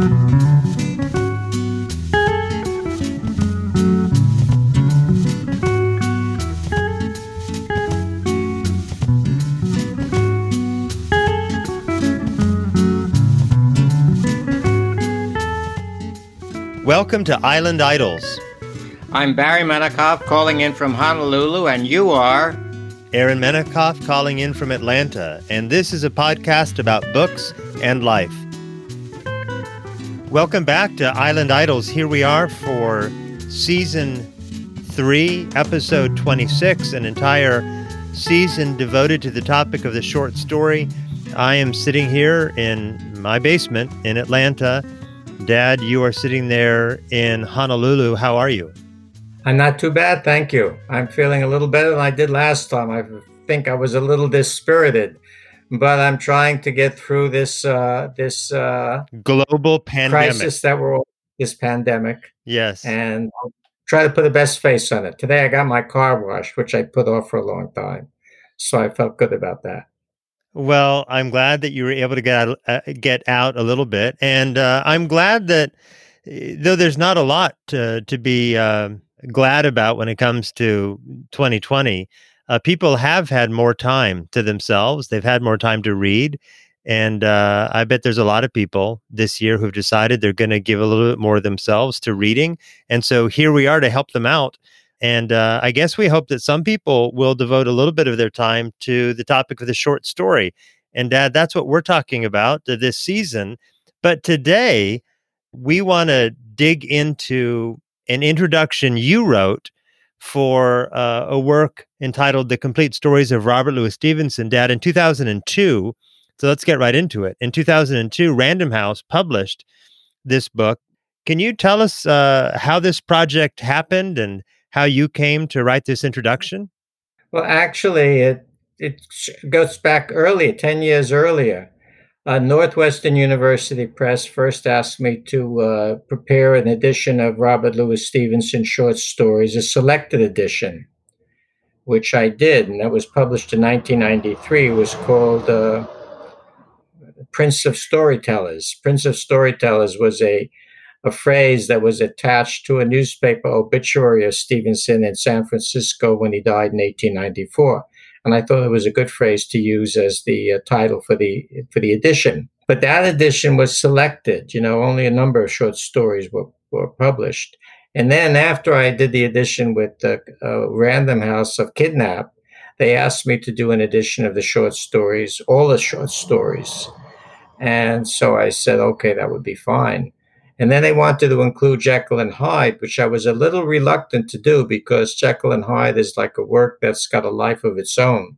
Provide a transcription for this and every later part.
Welcome to Island Idols. I'm Barry Menikoff calling in from Honolulu, and you are Aaron Menikoff calling in from Atlanta, and this is a podcast about books and life. Welcome back to Island Idols. Here we are for season three, episode 26, an entire season devoted to the topic of the short story. I am sitting here in my basement in Atlanta Dad, you are sitting there in Honolulu. How are you? I'm not too bad, thank you. I'm feeling a little better than I did last time. I think I was a little dispirited, but I'm trying to get through this uh, this uh, global pandemic crisis that we're all, this pandemic. Yes, and I'll try to put the best face on it. Today, I got my car washed, which I put off for a long time, so I felt good about that. Well, I'm glad that you were able to get out, uh, get out a little bit, and uh, I'm glad that eh, though there's not a lot to, to be uh, glad about when it comes to 2020, uh, people have had more time to themselves. They've had more time to read, and uh, I bet there's a lot of people this year who've decided they're going to give a little bit more themselves to reading, and so here we are to help them out. And uh, I guess we hope that some people will devote a little bit of their time to the topic of the short story. And Dad, that's what we're talking about this season. But today, we want to dig into an introduction you wrote for uh, a work entitled The Complete Stories of Robert Louis Stevenson, Dad, in 2002. So let's get right into it. In 2002, Random House published this book. Can you tell us uh, how this project happened and how you came to write this introduction? Well, actually, it it goes back earlier, ten years earlier. Uh, Northwestern University Press first asked me to uh, prepare an edition of Robert Louis Stevenson short stories, a selected edition, which I did, and that was published in 1993. It was called uh, Prince of Storytellers. Prince of Storytellers was a a phrase that was attached to a newspaper obituary of Stevenson in San Francisco when he died in 1894. And I thought it was a good phrase to use as the uh, title for the for the edition. But that edition was selected. You know, only a number of short stories were, were published. And then after I did the edition with the uh, Random House of Kidnapped, they asked me to do an edition of the short stories, all the short stories. And so I said, okay, that would be fine. And then they wanted to include Jekyll and Hyde, which I was a little reluctant to do because Jekyll and Hyde is like a work that's got a life of its own.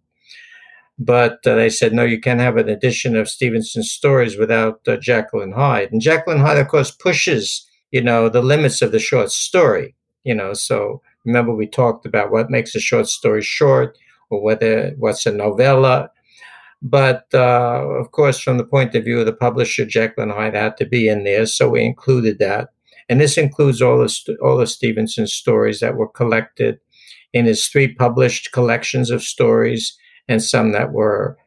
But uh, they said, no, you can't have an edition of Stevenson's stories without uh, Jekyll and Hyde. And Jekyll and Hyde, of course, pushes, you know, the limits of the short story, you know. So remember, we talked about what makes a short story short or whether what's a novella but uh, of course, from the point of view of the publisher, Jekyll and Hyde had to be in there, so we included that. And this includes all of, st- all of Stevenson's stories that were collected in his three published collections of stories, and some that were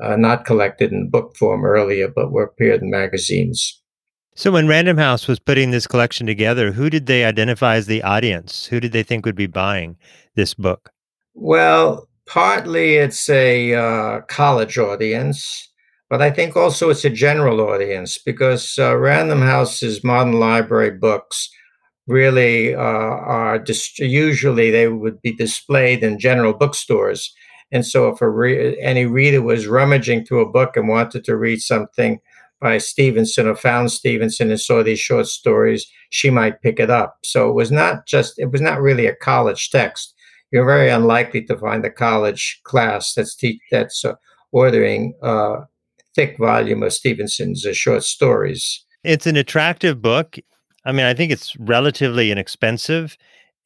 uh, not collected in book form earlier, but were appeared in magazines. So, when Random House was putting this collection together, who did they identify as the audience? Who did they think would be buying this book? Well, partly it's a uh, college audience, but I think also it's a general audience because uh, Random House's modern library books really uh, are dis- usually they would be displayed in general bookstores. And so, if re- any reader was rummaging through a book and wanted to read something by Stevenson or found Stevenson and saw these short stories, she might pick it up. So it was not just it was not really a college text you're very unlikely to find a college class that's te- that's uh, ordering a thick volume of Stevenson's uh, short stories. It's an attractive book. I mean, I think it's relatively inexpensive,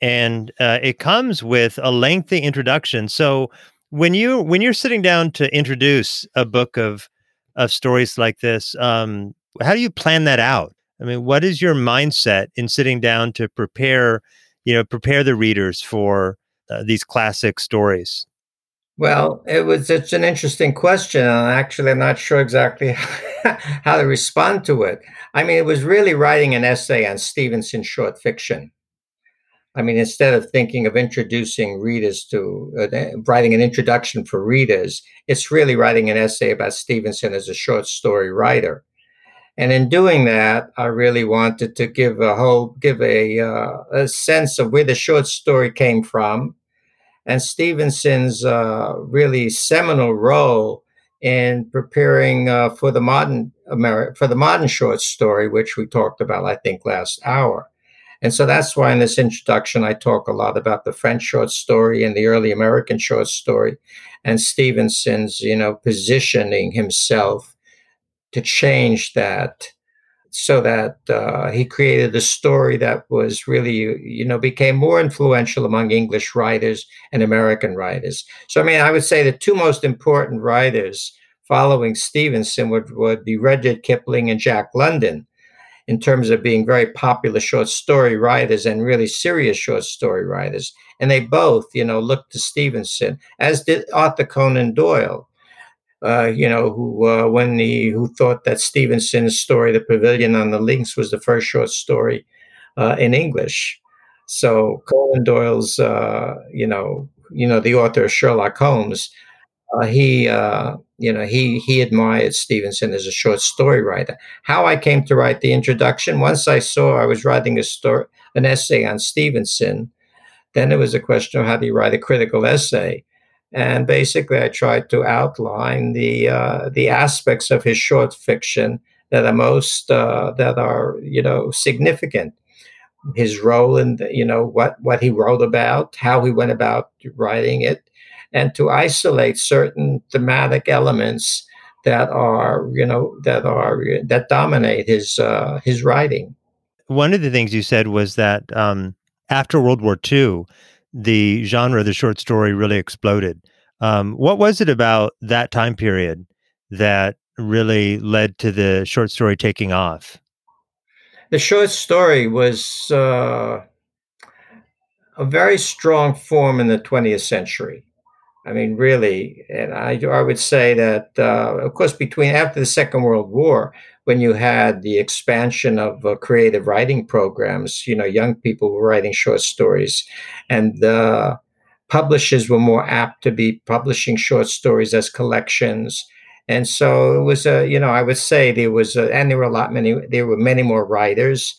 and uh, it comes with a lengthy introduction. So when you when you're sitting down to introduce a book of of stories like this, um, how do you plan that out? I mean, what is your mindset in sitting down to prepare, you know, prepare the readers for uh, these classic stories? Well, it was it's an interesting question, and actually, I'm not sure exactly how to respond to it. I mean, it was really writing an essay on Stevenson short fiction. I mean, instead of thinking of introducing readers to uh, writing an introduction for readers, it's really writing an essay about Stevenson as a short story writer. And in doing that, I really wanted to give a whole, give a, uh, a sense of where the short story came from, and Stevenson's uh, really seminal role in preparing uh, for the modern Ameri- for the modern short story, which we talked about, I think, last hour. And so that's why in this introduction I talk a lot about the French short story and the early American short story, and Stevenson's, you know, positioning himself to change that so that uh, he created a story that was really, you know, became more influential among English writers and American writers. So, I mean, I would say the two most important writers following Stevenson would, would be Rudyard Kipling and Jack London in terms of being very popular short story writers and really serious short story writers. And they both, you know, looked to Stevenson, as did Arthur Conan Doyle uh, you know, who uh, when he who thought that Stevenson's story, "The Pavilion on the Links," was the first short story uh, in English. So Conan Doyle's, uh, you know, you know, the author of Sherlock Holmes, uh, he, uh, you know, he he admired Stevenson as a short story writer. How I came to write the introduction, once I saw I was writing a story, an essay on Stevenson, then it was a question of how do you write a critical essay and basically I tried to outline the uh, the aspects of his short fiction that are most uh, that are you know significant. His role in the, you know what what he wrote about, how he went about writing it, and to isolate certain thematic elements that are you know that are that dominate his uh, his writing. One of the things you said was that um, after World War II, the genre of the short story really exploded. Um, what was it about that time period that really led to the short story taking off? The short story was uh, a very strong form in the 20th century. I mean, really, and I, I would say that, uh, of course, between after the Second World War, when you had the expansion of uh, creative writing programs, you know, young people were writing short stories, and uh, publishers were more apt to be publishing short stories as collections. And so it was a, you know, I would say there was, a, and there were a lot many, there were many more writers.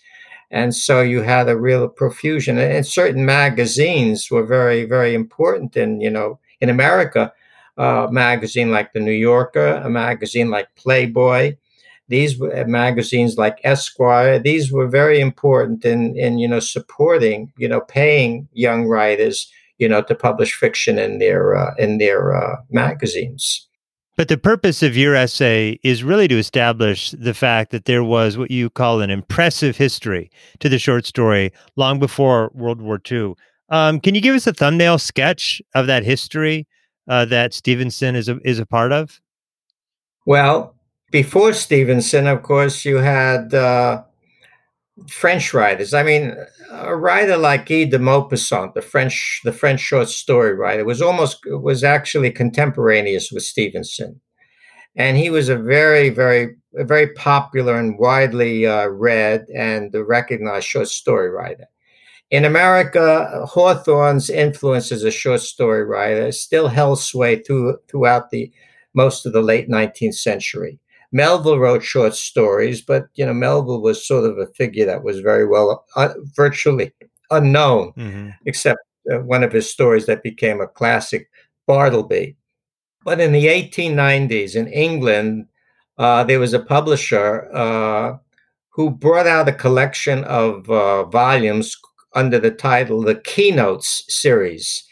And so you had a real profusion. And certain magazines were very, very important in, you know, in America, a magazine like the New Yorker, a magazine like Playboy, these uh, magazines like Esquire, these were very important in, in you know supporting, you know, paying young writers, you know, to publish fiction in their uh, in their uh, magazines. But the purpose of your essay is really to establish the fact that there was what you call an impressive history to the short story long before World War II. Um, can you give us a thumbnail sketch of that history uh, that Stevenson is a, is a part of? Well, before Stevenson, of course, you had uh, French writers. I mean, a writer like Guy de Maupassant, the French the French short story writer, was almost was actually contemporaneous with Stevenson, and he was a very very very popular and widely uh, read and recognized short story writer. In America, Hawthorne's influence as a short story writer still held sway through, throughout the most of the late 19th century. Melville wrote short stories, but you know Melville was sort of a figure that was very well, uh, virtually unknown, mm-hmm. except uh, one of his stories that became a classic, Bartleby. But in the 1890s in England, uh, there was a publisher uh, who brought out a collection of uh, volumes under the title the Keynotes series,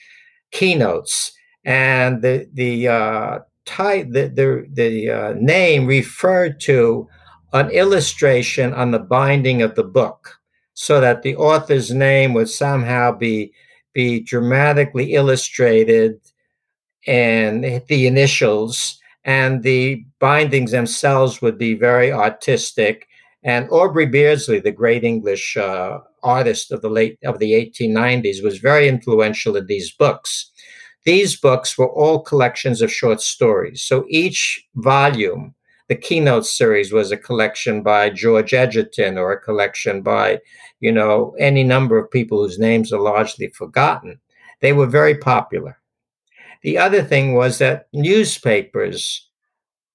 Keynotes, and the the uh, the the, the uh, name referred to an illustration on the binding of the book, so that the author's name would somehow be be dramatically illustrated and the initials and the bindings themselves would be very artistic. And aubrey beardsley the great english uh, artist of the late of the 1890s was very influential in these books these books were all collections of short stories. So each volume, the keynote series was a collection by George Egerton or a collection by, you know, any number of people whose names are largely forgotten. They were very popular. The other thing was that newspapers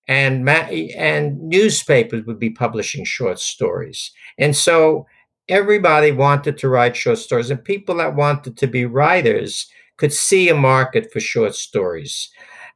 and ma- and newspapers would be publishing short stories. And so everybody wanted to write short stories and people that wanted to be writers could see a market for short stories.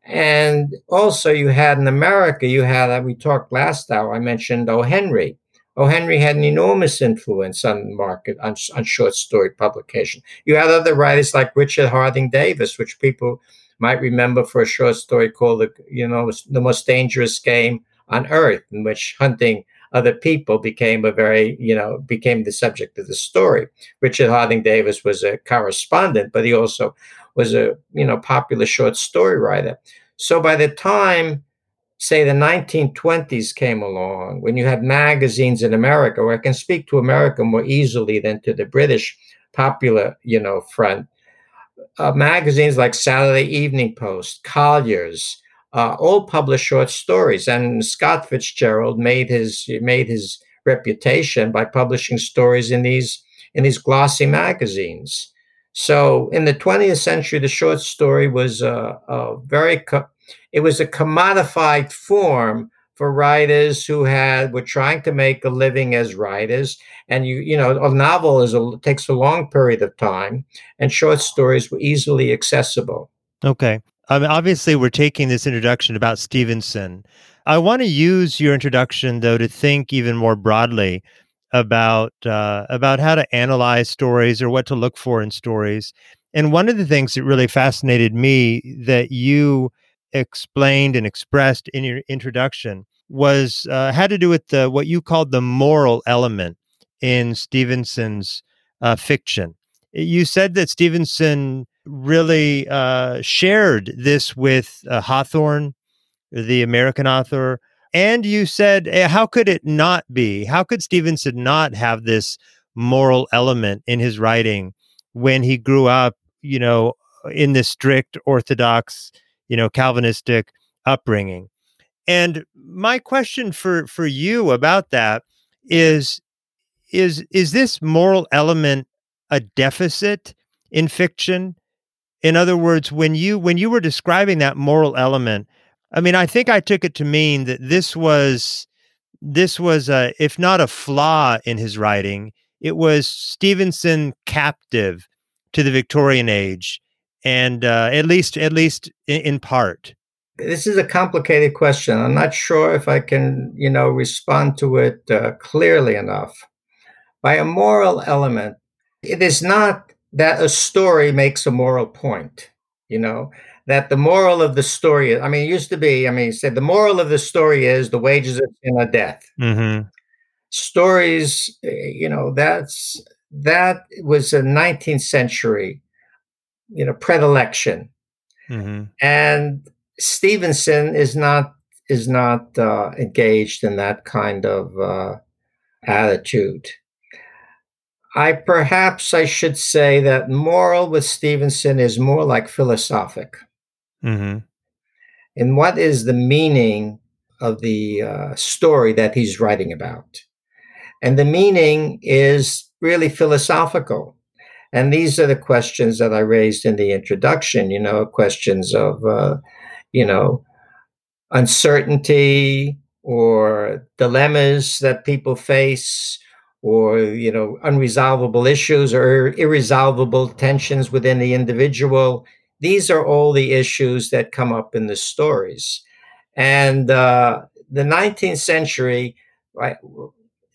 And also you had in America, you had, uh, we talked last hour, I mentioned O. Henry. O. Henry had an enormous influence on the market, on, on short story publication. You had other writers like Richard Harding Davis, which people might remember for a short story called the you know the most dangerous game on earth in which hunting other people became a very you know became the subject of the story. Richard harding davis was a correspondent but he also was a you know popular short story writer. So by the time say the 1920s came along when you had magazines in america where i can speak to america more easily than to the british popular you know front uh, magazines like Saturday Evening Post, Collier's, uh, all published short stories. And Scott Fitzgerald made his made his reputation by publishing stories in these in these glossy magazines. So in the 20th century, the short story was a, a very co- it was a commodified form for writers who had were trying to make a living as writers and you you know a novel is a takes a long period of time and short stories were easily accessible okay I mean, obviously we're taking this introduction about stevenson i want to use your introduction though to think even more broadly about uh, about how to analyze stories or what to look for in stories and one of the things that really fascinated me that you explained and expressed in your introduction was uh, had to do with the, what you called the moral element in Stevenson's uh, fiction. You said that Stevenson really uh, shared this with uh, Hawthorne, the American author, and you said, eh, how could it not be? How could Stevenson not have this moral element in his writing when he grew up, you know, in this strict Orthodox you know, Calvinistic upbringing. And my question for for you about that is is is this moral element a deficit in fiction? In other words, when you when you were describing that moral element, I mean, I think I took it to mean that this was this was a if not a flaw in his writing, it was Stevenson captive to the Victorian age and uh, at least at least in, in part. This is a complicated question. I'm not sure if i can you know respond to it uh, clearly enough. By a moral element it is not that a story makes a moral point you know that the moral of the story i mean it used to be i mean said the moral of the story is the wages of sin are death mm-hmm. stories eh, you know that's that was a 19th century you know predilection mm-hmm. and stevenson is not is not uh, engaged in that kind of uh, attitude i perhaps i should say that moral with stevenson is more like philosophic. Mm-hmm. and what is the meaning of the uh, story that he's writing about? And the meaning is really philosophical. And these are the questions that I raised in the introduction, you know, questions of, uh, you know, uncertainty or dilemmas that people face or, you know, unresolvable issues or irresolvable tensions within the individual. These are all the issues that come up in the stories. And uh, the 19th century, right,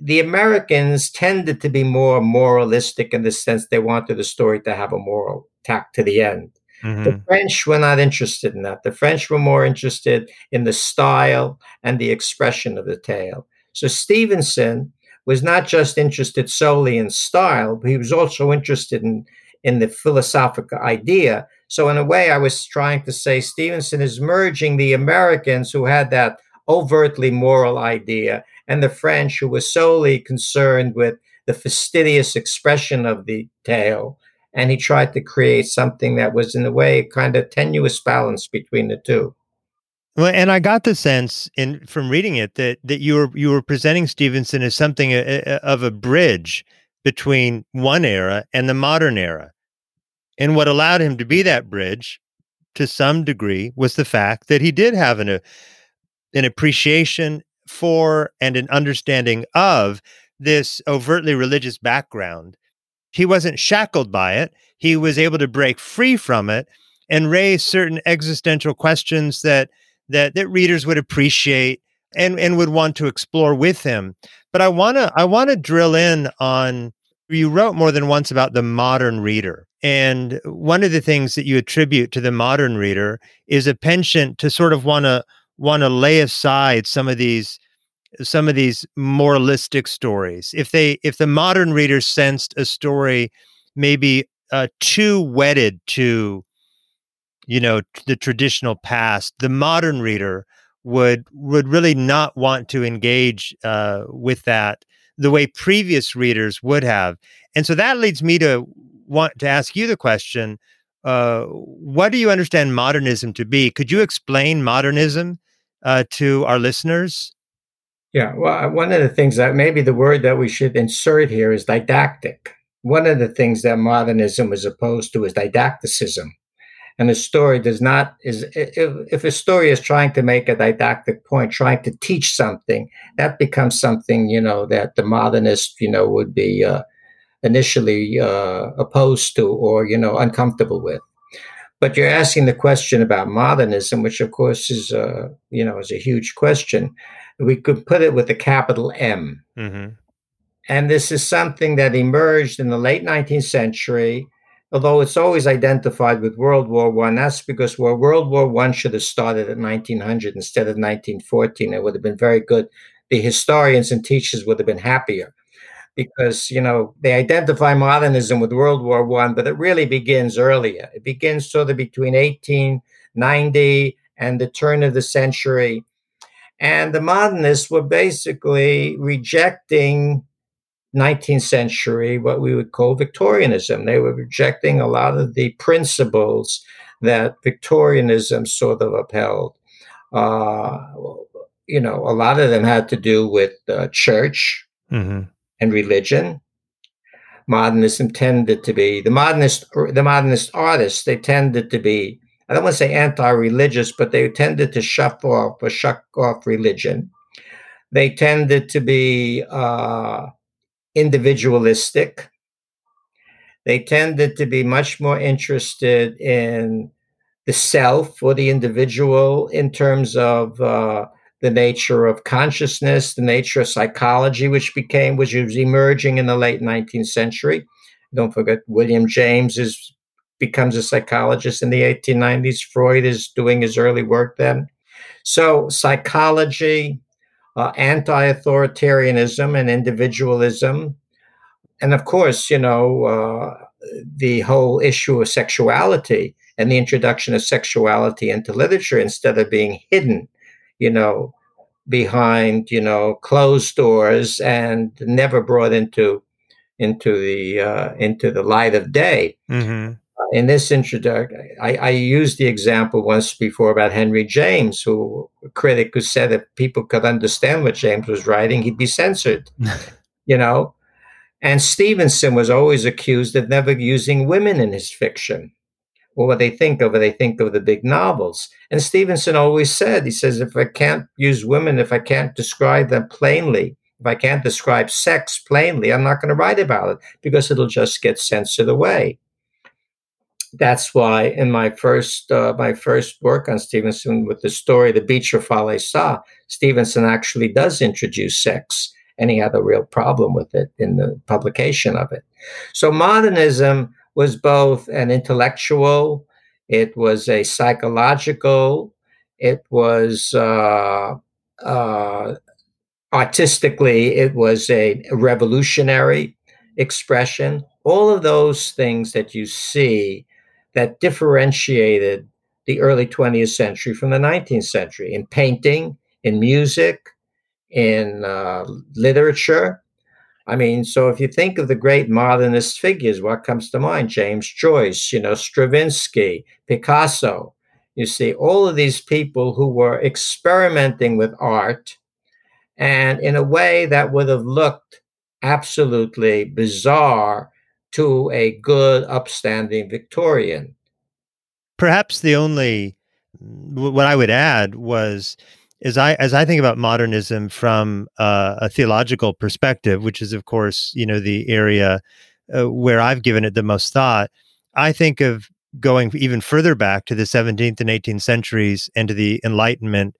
the Americans tended to be more moralistic in the sense they wanted the story to have a moral tack to the end. Mm-hmm. The French were not interested in that. The French were more interested in the style and the expression of the tale. So Stevenson was not just interested solely in style, but he was also interested in, in the philosophical idea. So, in a way, I was trying to say Stevenson is merging the Americans who had that overtly moral idea and the French, who were solely concerned with the fastidious expression of the tale and he tried to create something that was, in a way, kind of tenuous balance between the two. Well, and I got the sense in from reading it that that you were you were presenting Stevenson as something a, uh, a, uh, of a bridge between one era and the modern era. And what allowed him to be that bridge to some degree was the fact that he did have an, a, an appreciation for and an understanding of this overtly religious background. He wasn't shackled by it. He was able to break free from it and raise certain existential questions that that that readers would appreciate and and would want to explore with him. But I want to I want to drill in on you wrote more than once about the modern reader. And one of the things that you attribute to the modern reader is a penchant to sort of want to want to lay aside some of these some of these moralistic stories. If they if the modern reader sensed a story maybe uh, too wedded to you know the traditional past, the modern reader would would really not want to engage uh, with that the way previous readers would have. And so that leads me to want to ask you the question uh, what do you understand modernism to be? Could you explain modernism uh, to our listeners? Yeah, well, one of the things that maybe the word that we should insert here is didactic. One of the things that modernism is opposed to is didacticism and a story does not is if, if a story is trying to make a didactic point trying to teach something that becomes something you know that the modernist you know would be uh, initially uh, opposed to or you know uncomfortable with. But you're asking the question about modernism which of course is uh, you know is a huge question. We could put it with a capital m. Mm-hmm. and this is something that emerged in the late 19th century although it's always identified with World War One. That's because well, World War One should have started at 1900 instead of 1914. It would have been very good. The historians and teachers would have been happier because you know they identify modernism with World War One, but it really begins earlier. It begins sort of between 1890 and the turn of the century. And the modernists were basically rejecting 19th century, what we would call Victorianism. They were rejecting a lot of the principles that Victorianism sort of upheld. Uh, you know, a lot of them had to do with uh, church mm-hmm. and religion. Modernism tended to be the modernist, the modernist artists. They tended to be, I don't want to say anti-religious, but they tended to shut off or shuck off religion. They tended to be uh, individualistic. They tended to be much more interested in the self or the individual in terms of uh, the nature of consciousness, the nature of psychology, which became, which was emerging in the late 19th century. Don't forget, William James is becomes a psychologist in the 1890s. Freud is doing his early work then. So psychology, uh, anti-authoritarianism and individualism, and of course, you know, uh, the whole issue of sexuality and the introduction of sexuality into literature instead of being hidden, you know, behind you know closed doors and never brought into into the uh, into the light of day. Mm-hmm in this introduction, I, I, used the example once before about Henry James, who a critic who said if people could understand what James was writing, he'd be censored. you know, and Stevenson was always accused of never using women in his fiction. Well, what they think of, what they think of the big novels. And Stevenson always said, he says, if I can't use women, if I can't describe them plainly, if I can't describe sex plainly, I'm not going to write about it because it'll just get censored away that's why in my first uh, my first work on Stevenson with the story The Beach of Falesá, Stevenson actually does introduce sex, and he had a real problem with it in the publication of it. So modernism was both an intellectual, it was a psychological, it was uh, uh, artistically, it was a revolutionary expression. All of those things that you see that differentiated the early 20th century from the 19th century in painting, in music, in uh, literature. I mean, so if you think of the great modernist figures, what comes to mind? James Joyce, you know, Stravinsky, Picasso. You see, all of these people who were experimenting with art and in a way that would have looked absolutely bizarre to a good, upstanding Victorian. Perhaps the only what I would add was as I as I think about modernism from uh, a theological perspective, which is of course you know the area uh, where I've given it the most thought. I think of going even further back to the 17th and 18th centuries and to the Enlightenment,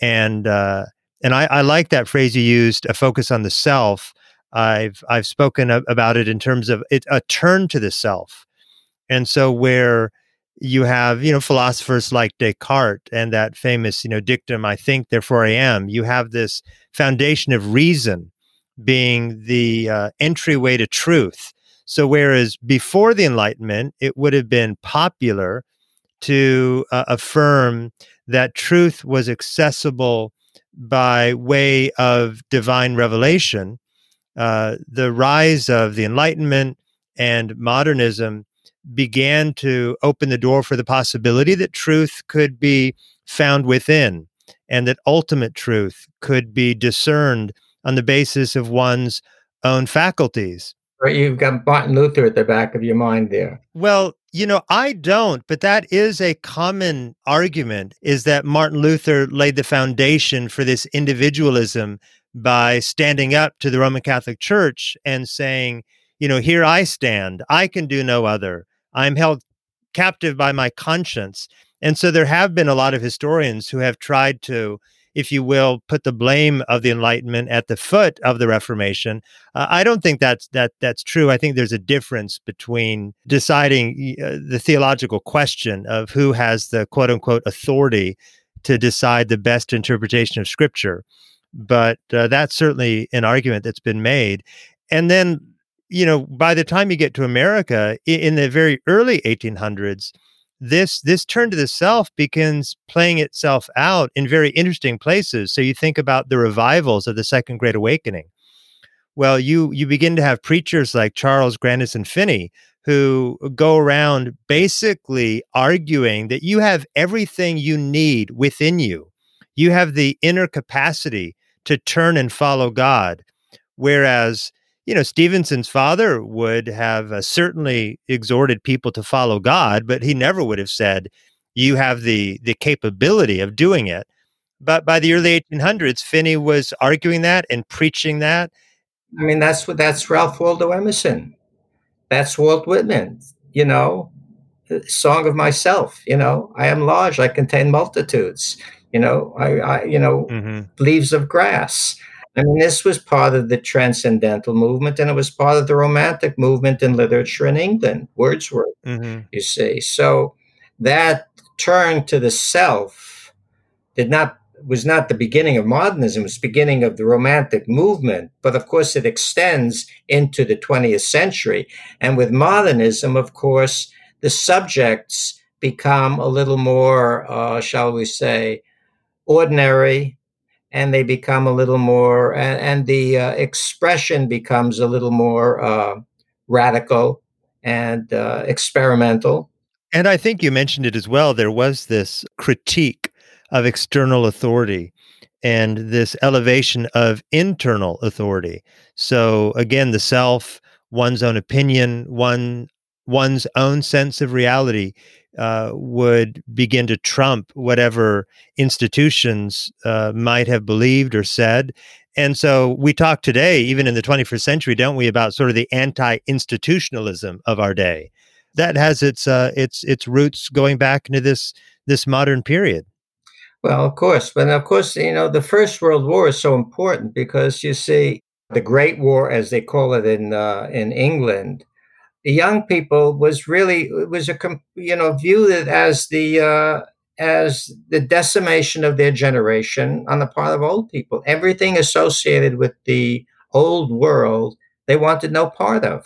and uh, and I, I like that phrase you used, a focus on the self. I've I've spoken about it in terms of it, a turn to the self, and so where you have you know philosophers like descartes and that famous you know dictum i think therefore i am you have this foundation of reason being the uh, entryway to truth. So whereas before the enlightenment it would have been popular to uh, affirm that truth was accessible by way of divine revelation uh, the rise of the enlightenment and modernism began to open the door for the possibility that truth could be found within and that ultimate truth could be discerned on the basis of one's own faculties. Right, you've got Martin Luther at the back of your mind there. Well, you know, I don't, but that is a common argument is that Martin Luther laid the foundation for this individualism by standing up to the Roman Catholic Church and saying, you know, here I stand, I can do no other. I'm held captive by my conscience. And so there have been a lot of historians who have tried to, if you will, put the blame of the Enlightenment at the foot of the Reformation. Uh, I don't think that's that that's true. I think there's a difference between deciding uh, the theological question of who has the quote unquote authority to decide the best interpretation of Scripture. But uh, that's certainly an argument that's been made. And then you know, by the time you get to America in the very early 1800s, this this turn to the self begins playing itself out in very interesting places. So you think about the revivals of the Second Great Awakening. Well, you you begin to have preachers like Charles Grandison Finney who go around basically arguing that you have everything you need within you. You have the inner capacity to turn and follow God. Whereas you know, Stevenson's father would have uh, certainly exhorted people to follow God, but he never would have said, "You have the the capability of doing it." But by the early 1800s, Finney was arguing that and preaching that. I mean, that's what that's Ralph Waldo Emerson. That's Walt Whitman. You know, song of myself. You know, I am large. I contain multitudes. You know, I, I you know, mm-hmm. leaves of grass. I mean, this was part of the transcendental movement, and it was part of the romantic movement in literature in England, Wordsworth, mm-hmm. you see. So that turn to the self did not was not the beginning of modernism, it was the beginning of the romantic movement. But of course, it extends into the 20th century. And with modernism, of course, the subjects become a little more, uh, shall we say, ordinary, and they become a little more, and, and the uh, expression becomes a little more uh, radical and uh, experimental. And I think you mentioned it as well. There was this critique of external authority and this elevation of internal authority. So again, the self, one's own opinion, one one's own sense of reality uh, would begin to trump whatever institutions uh, might have believed or said. And so we talk today, even in the 21st century, don't we, about sort of the anti-institutionalism of our day. That has its uh, its its roots going back into this this modern period. Well, of course, but of course, you know, the First World War is so important because you see the Great War, as they call it in uh, in England, the young people was really it was a you know viewed as the uh, as the decimation of their generation on the part of old people. Everything associated with the old world they wanted no part of,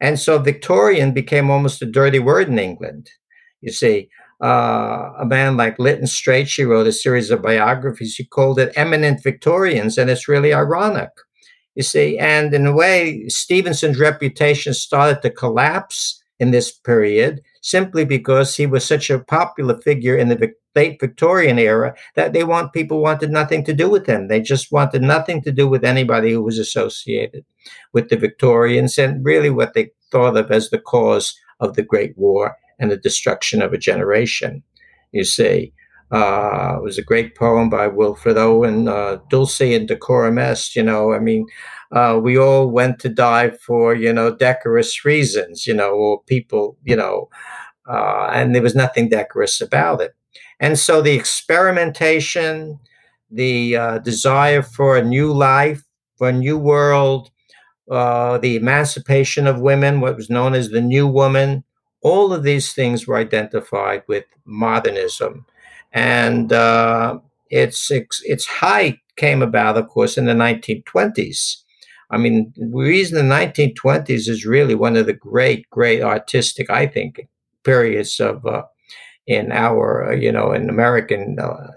and so Victorian became almost a dirty word in England. You see, uh, a man like Lytton Strachey wrote a series of biographies. He called it "Eminent Victorians," and it's really ironic You see, and in a way, Stevenson's reputation started to collapse in this period simply because he was such a popular figure in the late Victorian era that they want people wanted nothing to do with him. They just wanted nothing to do with anybody who was associated with the Victorians and really what they thought of as the cause of the Great War and the destruction of a generation. You see, uh, it was a great poem by Wilfred Owen, uh, Dulce et Decorum Est. You know, I mean, uh, we all went to die for, you know, decorous reasons, you know, or people, you know, uh, and there was nothing decorous about it. And so the experimentation, the uh, desire for a new life, for a new world, uh, the emancipation of women, what was known as the new woman, all of these things were identified with modernism. And uh, its, its height came about, of course, in the 1920s. I mean, the reason the 1920s is really one of the great, great artistic, I think, periods of uh, in our, uh, you know, in American uh,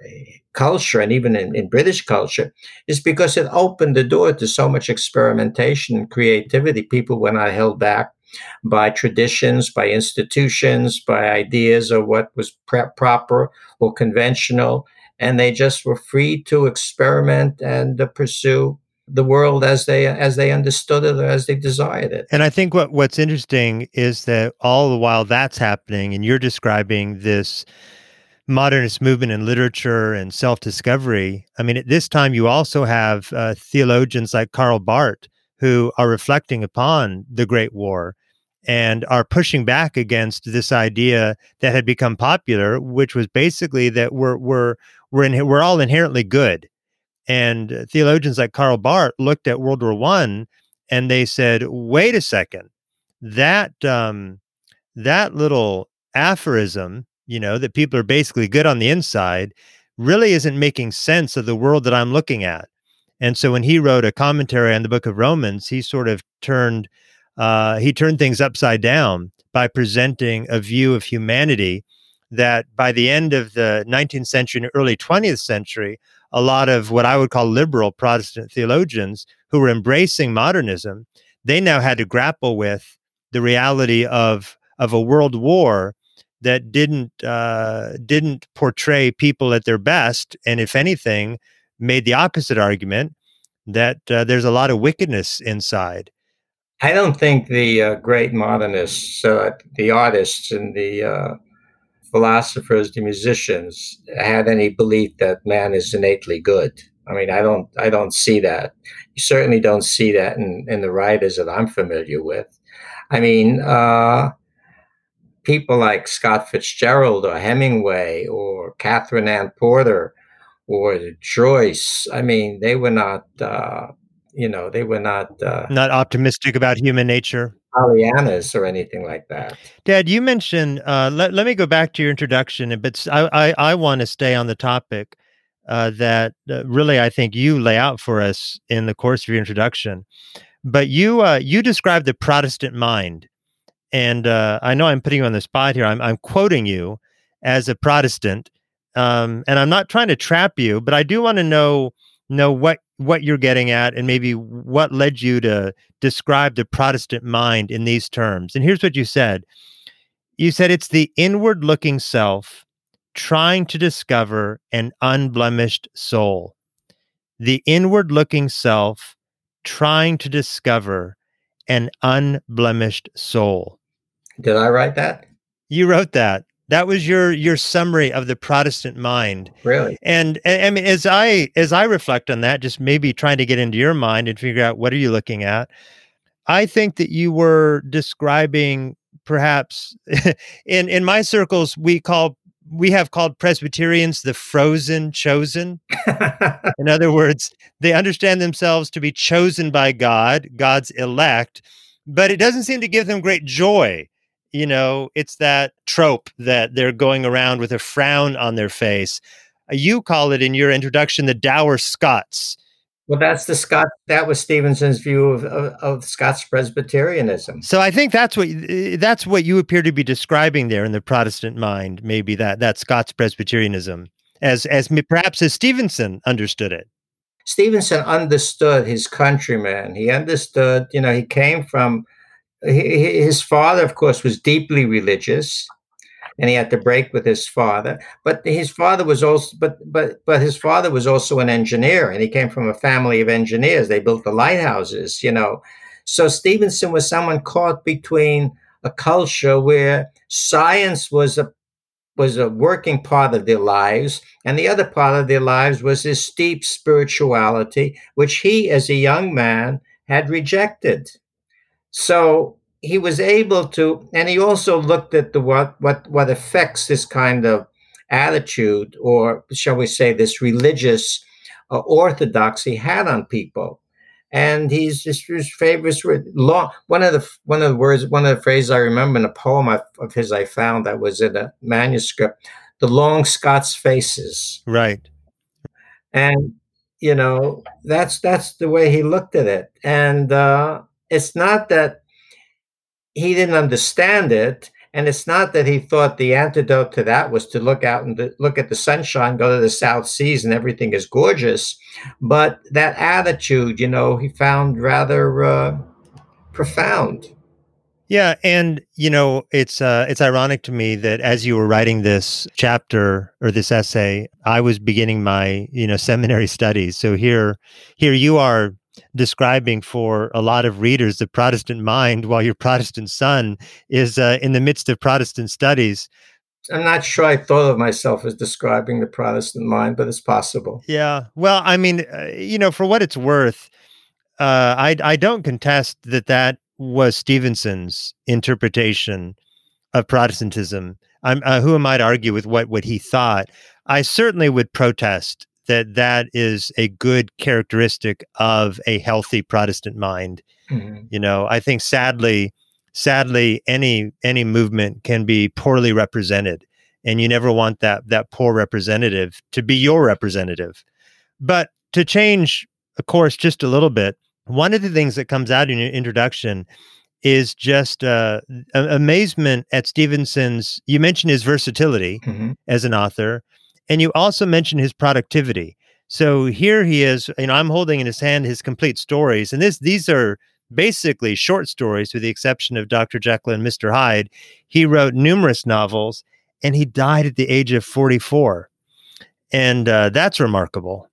culture and even in, in British culture is because it opened the door to so much experimentation and creativity. People were not held back by traditions, by institutions, by ideas of what was pre- proper or conventional, and they just were free to experiment and pursue the world as they as they understood it or as they desired it. And I think what what's interesting is that all the while that's happening, and you're describing this modernist movement in literature and self-discovery. I mean, at this time, you also have uh, theologians like Karl Barth who are reflecting upon the Great War and are pushing back against this idea that had become popular, which was basically that we're we're we're in, we're all inherently good and theologians like Karl Barth looked at World War One and they said, wait a second, that um, that little aphorism, you know, that people are basically good on the inside, really isn't making sense of the world that I'm looking at. And so when he wrote a commentary on the book of Romans, he sort of turned uh, he turned things upside down by presenting a view of humanity that by the end of the 19th century and early 20th century, a lot of what I would call liberal Protestant theologians who were embracing modernism, they now had to grapple with the reality of of a world war that didn't uh, didn't portray people at their best, and if anything, made the opposite argument that uh, there's a lot of wickedness inside. I don't think the uh, great modernists, uh, the artists, and the uh, philosophers, the musicians had any belief that man is innately good. I mean, I don't, I don't see that. You certainly don't see that in, in the writers that I'm familiar with. I mean, uh, people like Scott Fitzgerald or Hemingway or Katherine Anne Porter or Joyce. I mean, they were not, uh, you know, they were not uh, not optimistic about human nature. Pollyannas or anything like that. Dad, you mentioned. Uh, let Let me go back to your introduction, but I I, I want to stay on the topic uh, that uh, really I think you lay out for us in the course of your introduction. But you uh, you describe the Protestant mind, and uh, I know I'm putting you on the spot here. I'm I'm quoting you as a Protestant, um, and I'm not trying to trap you, but I do want to know know what what you're getting at and maybe what led you to describe the Protestant mind in these terms. And here's what you said. You said it's the inward looking self trying to discover an unblemished soul. The inward looking self trying to discover an unblemished soul. Did I write that? You wrote that. That was your your summary of the Protestant mind. Really? And, and I mean, as I as I reflect on that, just maybe trying to get into your mind and figure out what are you looking at. I think that you were describing perhaps in in my circles we call we have called Presbyterians the frozen chosen. in other words, they understand themselves to be chosen by God, God's elect, but it doesn't seem to give them great joy you know, it's that trope that they're going around with a frown on their face. Uh, you call it in your introduction the dour Scots. Well, that's the Scott. That was Stevenson's view of, of, of Scots Presbyterianism. So I think that's what that's what you appear to be describing there in the Protestant mind. Maybe that that Scots Presbyterianism, as as perhaps as Stevenson understood it. Stevenson understood his countrymen. He understood, you know, he came from his father, of course, was deeply religious, and he had to break with his father. But his father was also, but but but his father was also an engineer, and he came from a family of engineers. They built the lighthouses, you know. So Stevenson was someone caught between a culture where science was a was a working part of their lives, and the other part of their lives was this deep spirituality, which he, as a young man, had rejected. So he was able to, and he also looked at the what what what affects this kind of attitude, or shall we say, this religious uh, orthodoxy had on people and he's just his favorites were long. One of the one of the words, one of the phrases I remember in a poem of his I found that was in a manuscript, the long Scots faces. Right. And you know that's that's the way he looked at it, and uh, it's not that he didn't understand it and it's not that he thought the antidote to that was to look out and look at the sunshine, go to the South Seas, and everything is gorgeous. But that attitude, you know, he found rather uh, profound. Yeah, and you know, it's uh, it's ironic to me that as you were writing this chapter or this essay, I was beginning my you know seminary studies. So here, here you are describing for a lot of readers the Protestant mind while your Protestant son is uh, in the midst of Protestant studies. I'm not sure I thought of myself as describing the Protestant mind, but it's possible. Yeah. Well, I mean, uh, you know, for what it's worth, uh, I, I don't contest that that was Stevenson's interpretation of Protestantism. I'm, uh, who am I to argue with what, what he thought? I certainly would protest that that is a good characteristic of a healthy Protestant mind. Mm-hmm. You know, I think sadly, sadly, any any movement can be poorly represented, and you never want that that poor representative to be your representative. But to change of course just a little bit, one of the things that comes out in your introduction is just uh, amazement at Stevenson's. You mentioned his versatility mm-hmm. as an author, and you also mentioned his productivity. So here he is, you know, I'm holding in his hand his complete stories. And this these are basically short stories, with the exception of Dr. Jekyll and Mr. Hyde. He wrote numerous novels and he died at the age of 44. And uh, that's remarkable.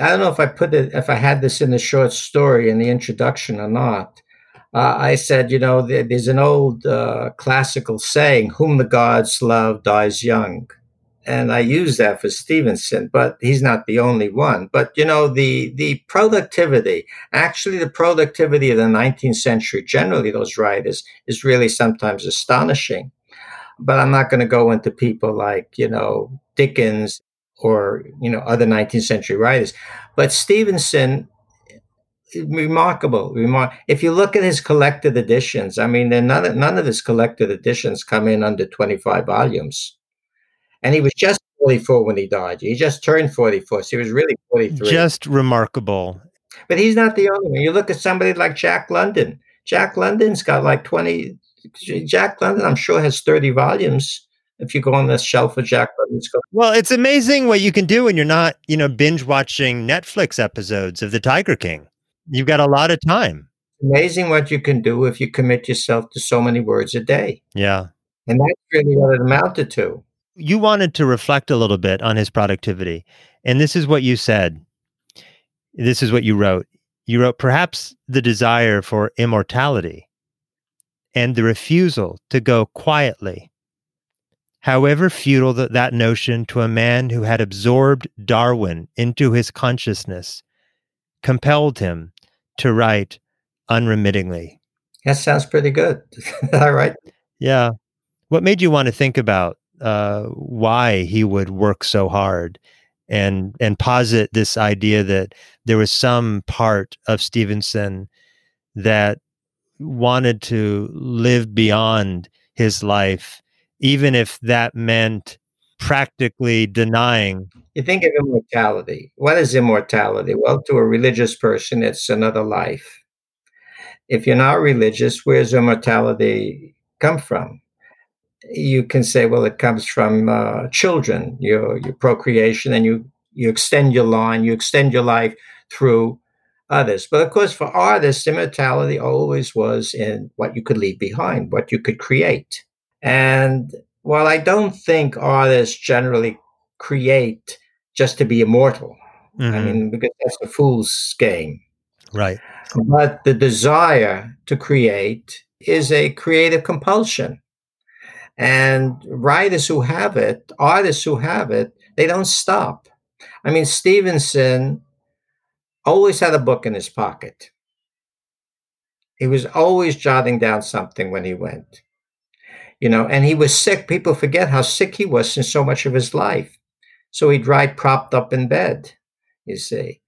I don't know if I put it, if I had this in the short story in the introduction or not. Uh, I said, you know, there's an old uh, classical saying, whom the gods love dies young and I use that for Stevenson, but he's not the only one. But you know, the the productivity, actually, the productivity of the 19th century, generally those writers, is really sometimes astonishing. But I'm not going to go into people like you know Dickens or you know other 19th century writers. But Stevenson, remarkable. remark. if you look at his collected editions, I mean, none none of his collected editions come in under 25 volumes and he was just 44 when he died. He just turned 44, so he was really 43. Just remarkable. But he's not the only one. You look at somebody like Jack London. Jack London's got like 20. Jack London, I'm sure, has 30 volumes. If you go on the shelf of Jack London's. Well, it's amazing what you can do when you're not, you know, binge watching Netflix episodes of The Tiger King. You've got a lot of time. Amazing what you can do if you commit yourself to so many words a day. Yeah. And that's really what it amounted to you wanted to reflect a little bit on his productivity. And this is what you said. This is what you wrote. You wrote, perhaps the desire for immortality and the refusal to go quietly. However futile that, that notion to a man who had absorbed Darwin into his consciousness compelled him to write unremittingly. That sounds pretty good. All right. Yeah. What made you want to think about uh, why he would work so hard and and posit this idea that there was some part of Stevenson that wanted to live beyond his life, even if that meant practically denying. You think of immortality. What is immortality? Well, to a religious person, it's another life. If you're not religious, where's immortality come from? You can say, well, it comes from uh, children, your your procreation, and you you extend your line, you extend your life through others. But of course, for artists, immortality always was in what you could leave behind, what you could create. And while I don't think artists generally create just to be immortal, mm-hmm. I mean, because that's a fool's game. Right. But the desire to create is a creative compulsion. And writers who have it, artists who have it, they don't stop. I mean, Stevenson always had a book in his pocket. He was always jotting down something when he went. You know, and he was sick. People forget how sick he was in so much of his life. So he'd write propped up in bed, you see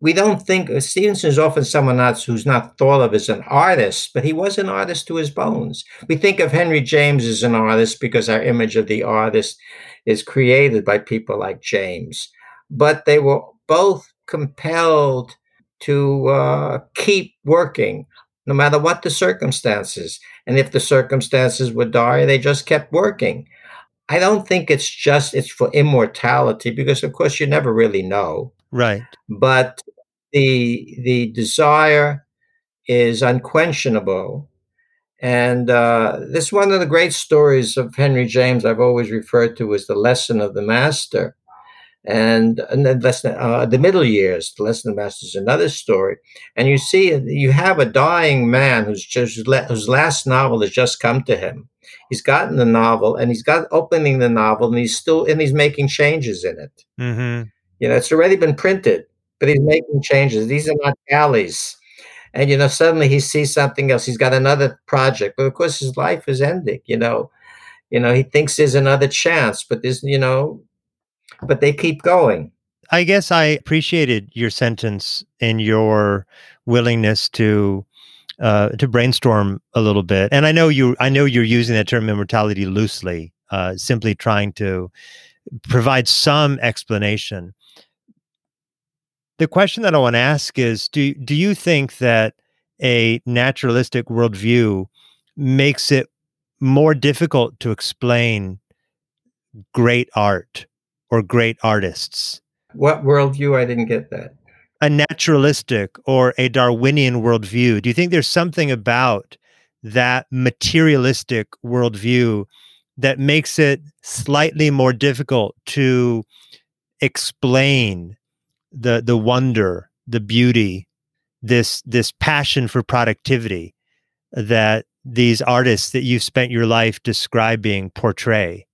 we don't think uh, Stevenson is often someone else who's not thought of as an artist, but he was an artist to his bones. We think of Henry James as an artist because our image of the artist is created by people like James, but they were both compelled to uh, keep working no matter what the circumstances. And if the circumstances were dire, they just kept working. I don't think it's just it's for immortality because of course you never really know. Right. But the the desire is unquestionable. And uh, this is one of the great stories of Henry James I've always referred to as the lesson of the master. And, and then lesson, uh, the middle years, the lesson of the master is another story. And you see, you have a dying man who's just whose last novel has just come to him. He's gotten the novel, and he's got opening the novel, and he's still and he's making changes in it. Mm-hmm. You know, it's already been printed, but he's making changes. These are not galleys. And, you know, suddenly he sees something else. He's got another project. But of course, his life is ending, you know. You know, he thinks there's another chance, but there's, you know, but they keep going. I guess I appreciated your sentence and your willingness to uh, to brainstorm a little bit. And I know you I know you're using that term immortality loosely, uh, simply trying to provide some explanation the question that I want to ask is do do you think that a naturalistic worldview makes it more difficult to explain great art or great artists? What worldview? I didn't get that. A naturalistic or a Darwinian worldview. Do you think there's something about that materialistic worldview that makes it slightly more difficult to explain the the wonder, the beauty, this this passion for productivity that these artists that you've spent your life describing portray?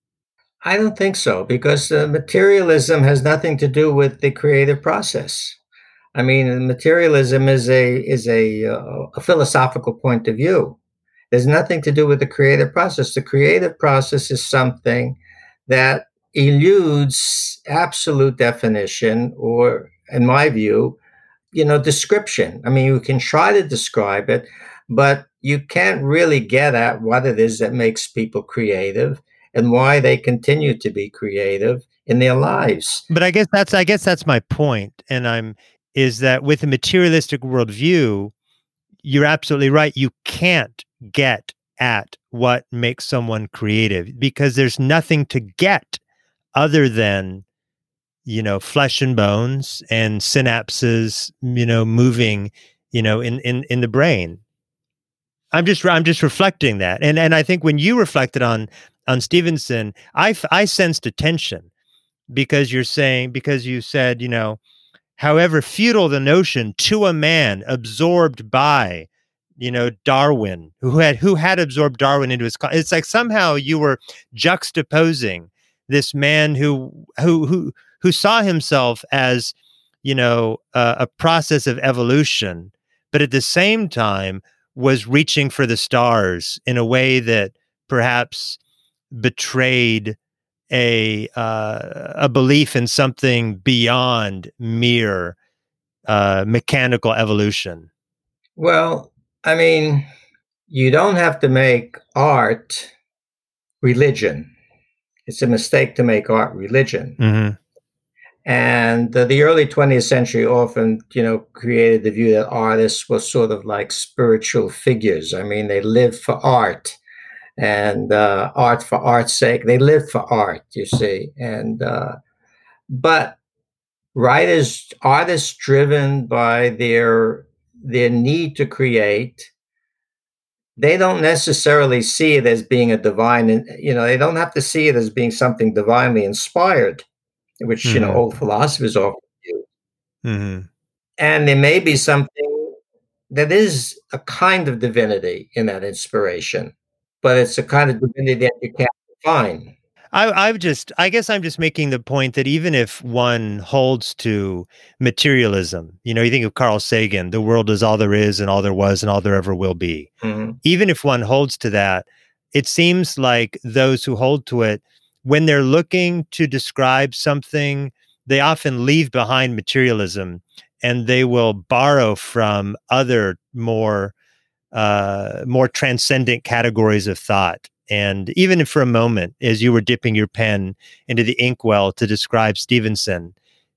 I don't think so because uh, materialism has nothing to do with the creative process. I mean, materialism is a is a, uh, a philosophical point of view. There's nothing to do with the creative process. The creative process is something that eludes absolute definition or in my view you know description. I mean you can try to describe it but you can't really get at what it is that makes people creative and why they continue to be creative in their lives. But i guess that's i guess that's my point and i'm is that with a materialistic worldview you're absolutely right you can't get at what makes someone creative because there's nothing to get other than you know flesh and bones and synapses you know moving you know in in in the brain. I'm just i'm just reflecting that. And and i think when you reflected on on stevenson i i sensed a tension because you're saying because you said you know however futile the notion to a man absorbed by you know darwin who had who had absorbed darwin into his it's like somehow you were juxtaposing this man who who who who saw himself as you know uh, a process of evolution but at the same time was reaching for the stars in a way that perhaps betrayed a uh, a belief in something beyond mere uh, mechanical evolution. Well, I mean, you don't have to make art religion it's a mistake to make art religion. Mm-hmm. And uh, the early 20th century often, you know, created the view that artists were sort of like spiritual figures. I mean, they lived for art and uh, art for art's sake. They lived for art, you see. And, uh, but writers, artists driven by their their need to create, they don't necessarily see it as being a divine, you know, they don't have to see it as being something divinely inspired, which mm-hmm. you know mm-hmm. old philosophers often do. Mm-hmm. And there may be something that is a kind of divinity in that inspiration, but it's a kind of divinity that you can't define. I, I've just, I guess I'm just making the point that even if one holds to materialism, you know, you think of Carl Sagan, the world is all there is and all there was and all there ever will be. Mm-hmm. Even if one holds to that, it seems like those who hold to it, when they're looking to describe something, they often leave behind materialism and they will borrow from other more uh, more transcendent categories of thought. And even for a moment, as you were dipping your pen into the inkwell to describe Stevenson,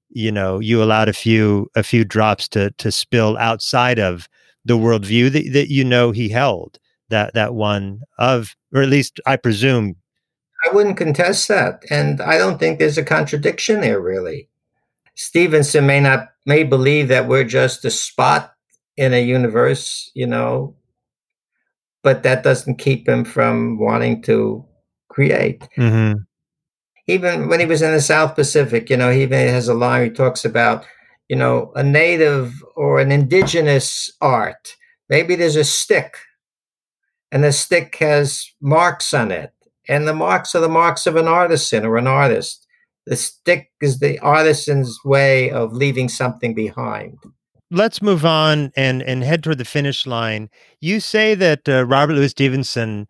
you know, you allowed a few a few drops to to spill outside of the worldview that, that you know he held. That that one of, or at least I presume. I wouldn't contest that, and I don't think there's a contradiction there. Really, Stevenson may not may believe that we're just a spot in a universe, you know, but that doesn't keep him from wanting to create. Mm-hmm. Even when he was in the South Pacific, you know, he even has a line he talks about, you know, a native or an indigenous art. Maybe there's a stick, and the stick has marks on it, and the marks are the marks of an artisan or an artist. The stick is the artisan's way of leaving something behind let's move on and and head toward the finish line. You say that uh, Robert Louis Stevenson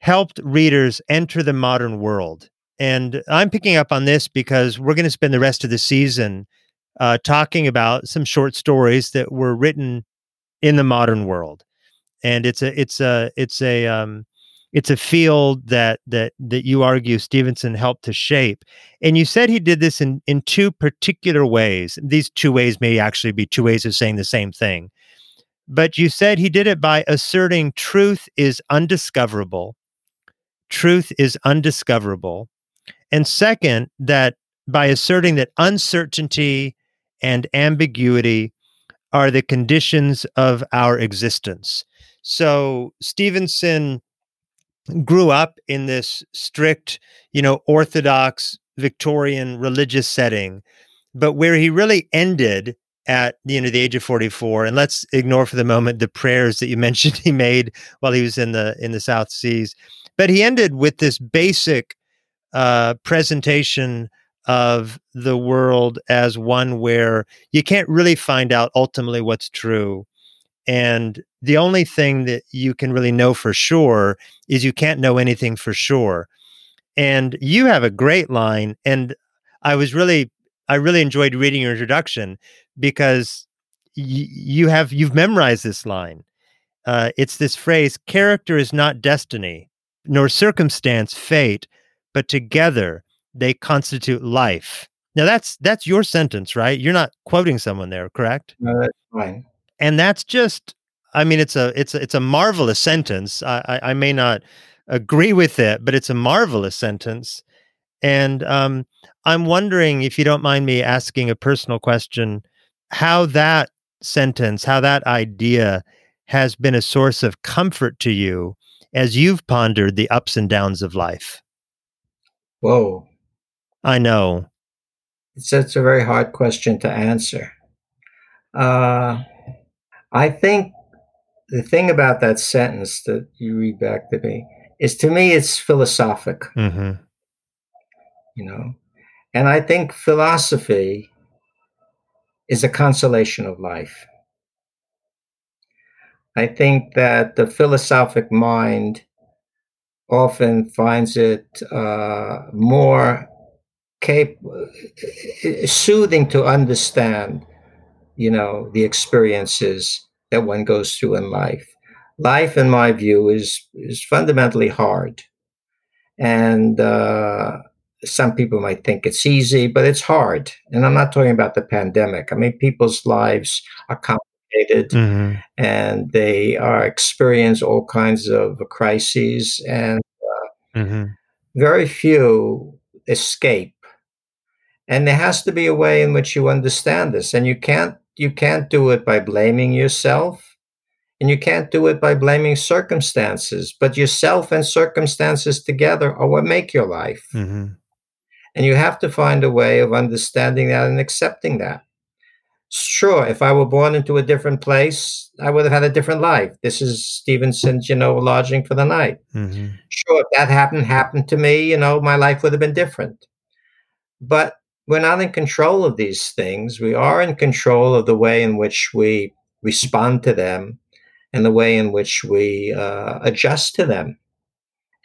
helped readers enter the modern world, and I'm picking up on this because we're going to spend the rest of the season uh, talking about some short stories that were written in the modern world, and it's a it's a it's a um, it's a field that that that you argue Stevenson helped to shape. And you said he did this in in two particular ways. These two ways may actually be two ways of saying the same thing. But you said he did it by asserting truth is undiscoverable. Truth is undiscoverable. And second, that by asserting that uncertainty and ambiguity are the conditions of our existence. So Stevenson grew up in this strict, you know, orthodox Victorian religious setting, but where he really ended at you know the age of 44 and let's ignore for the moment the prayers that you mentioned he made while he was in the in the south seas but he ended with this basic uh, presentation of the world as one where you can't really find out ultimately what's true and the only thing that you can really know for sure is you can't know anything for sure. And you have a great line. And I was really, I really enjoyed reading your introduction because y- you have, you've memorized this line. Uh, it's this phrase character is not destiny, nor circumstance fate, but together they constitute life. Now that's that's your sentence, right? You're not quoting someone there, correct? No, that's fine and that's just i mean it's a it's a, it's a marvelous sentence. I, I, I may not agree with it but it's a marvelous sentence. And um, i'm wondering if you don't mind me asking a personal question how that sentence how that idea has been a source of comfort to you as you've pondered the ups and downs of life? Whoa. I know. It's, it's a very hard question to answer. Uh, I think the thing about that sentence that you read back to me is to me it's philosophic. Mm-hmm. You know, and I think philosophy is a consolation of life. I think that the philosophic mind often finds it uh, more cap- soothing to understand you know, the experiences that one goes through in life. Life, in my view, is is fundamentally hard, and uh, some people might think it's easy, but it's hard. And I'm not talking about the pandemic. I mean, people's lives are complicated, mm-hmm. and they are experience all kinds of crises, and uh, mm-hmm. very few escape And there has to be a way in which you understand this. And you can't you can't do it by blaming yourself and you can't do it by blaming circumstances but yourself and circumstances together are what make your life. Mm-hmm. and you have to find a way of understanding that and accepting that. Sure if i were born into a different place i would have had a different life. This is stevenson's you know lodging for the night. Mm-hmm. sure if that happened happened to me you know my life would have been different. But we're not in control of these things we are in control of the way in which we respond to them and the way in which we uh, adjust to them.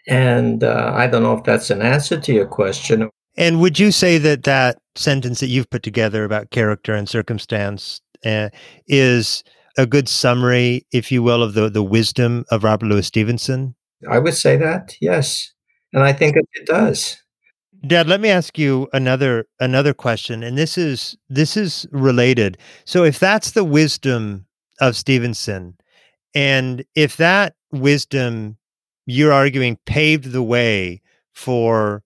And uh, I don't know if that's an answer to your question. And would you say that that sentence that you've put together about character and circumstance uh, is a good summary, if you will, of the, the wisdom of Robert Louis Stevenson? I would say that, yes. And I think it does. Dad, let me ask you another another question, and this is this is related. So, if that's the wisdom of Stevenson, and if that wisdom you're arguing paved the way for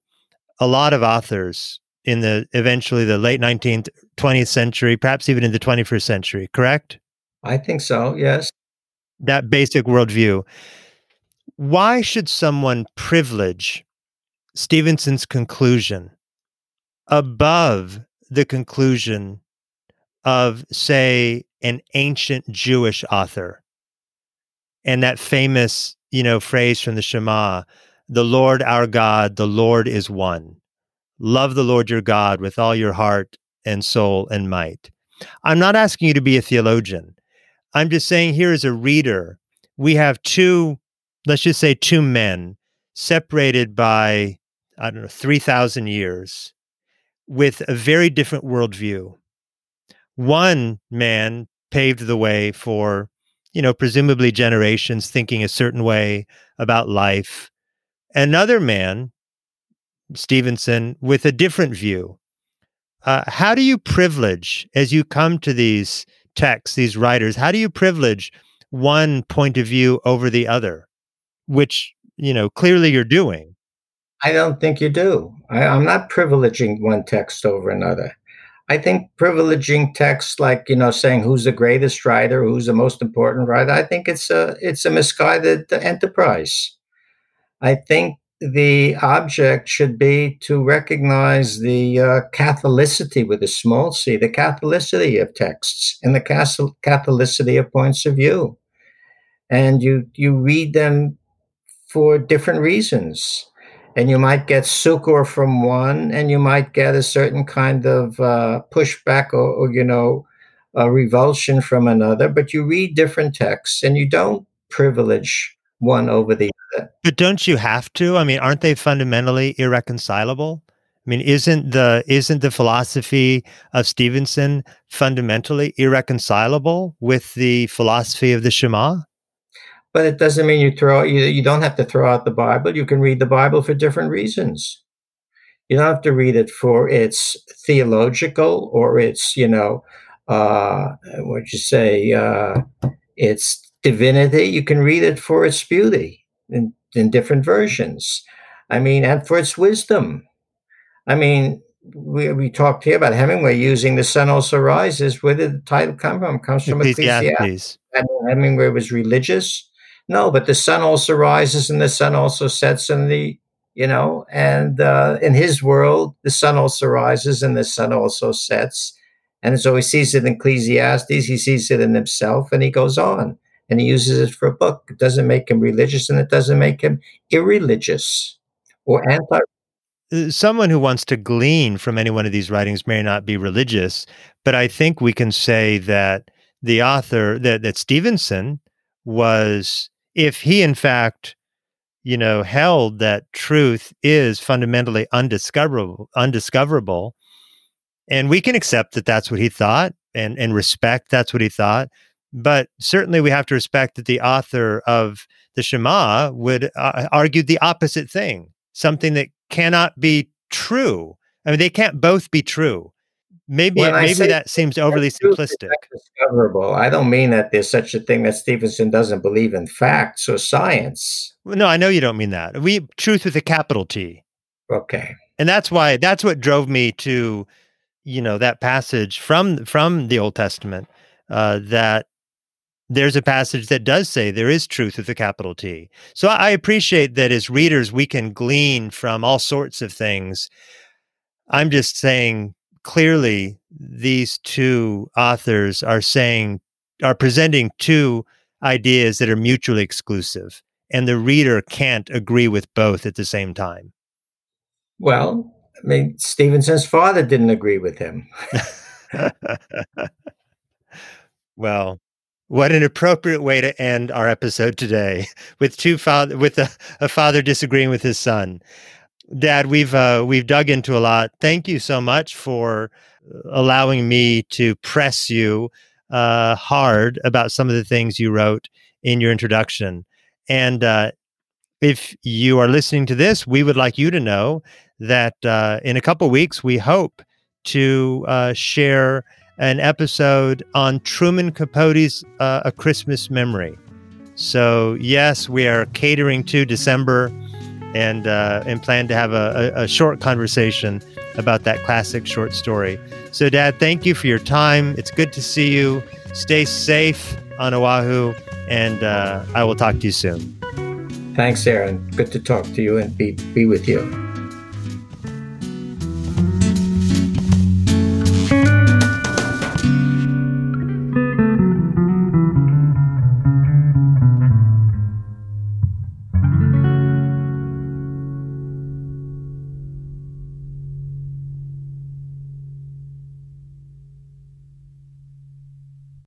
a lot of authors in the eventually the late 19th 20th century perhaps even in the 21st century correct? I think so yes. That basic worldview. Why should someone privilege stevenson's conclusion above the conclusion of say an ancient jewish author. And that famous you know phrase from the shema the lord our god the lord is one. Love the lord your god with all your heart and soul and might. I'm not asking you to be a theologian. I'm just saying here as a reader we have two let's just say two men separated by i don't know 3000 years with a very different worldview one man paved the way for you know, presumably generations thinking a certain way about life. Another man, Stevenson, with a different view. Uh, how do you privilege, as you come to these texts, these writers, how do you privilege one point of view over the other, which, you know, clearly you're doing? I don't think you do. I, I'm not privileging one text over another. I think privileging texts like you know saying who's the greatest writer, who's the most important writer, I think it's a it's a misguided enterprise. I think the object should be to recognize the uh, Catholicity with a small c, the Catholicity of texts and the Catholicity of points of view, and you you read them for different reasons and you might get succor from one, and you might get a certain kind of uh, pushback or, or, you know, a revulsion from another. But you read different texts, and you don't privilege one over the other. But don't you have to? I mean, aren't they fundamentally irreconcilable? I mean, isn't the isn't the philosophy of Stevenson fundamentally irreconcilable with the philosophy of the Shema? But it doesn't mean you throw you, you don't have to throw out the bible you can read the bible for different reasons you don't have to read it for its theological or its you know uh what you say uh its divinity you can read it for its beauty in, in different versions i mean and for its wisdom i mean we, we talked here about Hemingway using the sun also rises. Where did the title come from? It comes from Ecclesiastes. Ecclesiastes. Hemingway was religious. No, but the sun also rises and the sun also sets in the, you know, and uh, in his world, the sun also rises and the sun also sets. And so he sees it in Ecclesiastes, he sees it in himself, and he goes on and he uses it for a book. It doesn't make him religious and it doesn't make him irreligious or anti uh, someone who wants to glean from any one of these writings may not be religious, but I think we can say that the author that that Stevenson was if he in fact you know held that truth is fundamentally undiscoverable undiscoverable and we can accept that that's what he thought and and respect that's what he thought but certainly we have to respect that the author of the shema would uh, argue the opposite thing something that cannot be true. I mean they can't both be true maybe maybe that seems overly simplistic. Discoverable. I don't mean that there's such a thing that Stevenson doesn't believe in facts or science. No, I know you don't mean that. We truth with a capital T. Okay. And that's why that's what drove me to you know that passage from from the Old Testament uh, that there's a passage that does say there is truth with a capital T. So I appreciate that as readers we can glean from all sorts of things. I'm just saying clearly these two authors are saying are presenting two ideas that are mutually exclusive and the reader can't agree with both at the same time. Well, I mean, Stevenson's father didn't agree with him. well, what an appropriate way to end our episode today with two father with a, a father disagreeing with his son. Dad, we've uh, we've dug into a lot. Thank you so much for allowing me to press you uh, hard about some of the things you wrote in your introduction. And uh, if you are listening to this, we would like you to know that uh, in a couple weeks, we hope to uh, share an episode on Truman Capote's uh, A Christmas Memory. So, yes, we are catering to December and, uh, and plan to have a, a, a short conversation about that classic short story. So, Dad, thank you for your time. It's good to see you. Stay safe on Oahu, and uh, I will talk to you soon. Thanks, Aaron. Good to talk to you and be, be with you.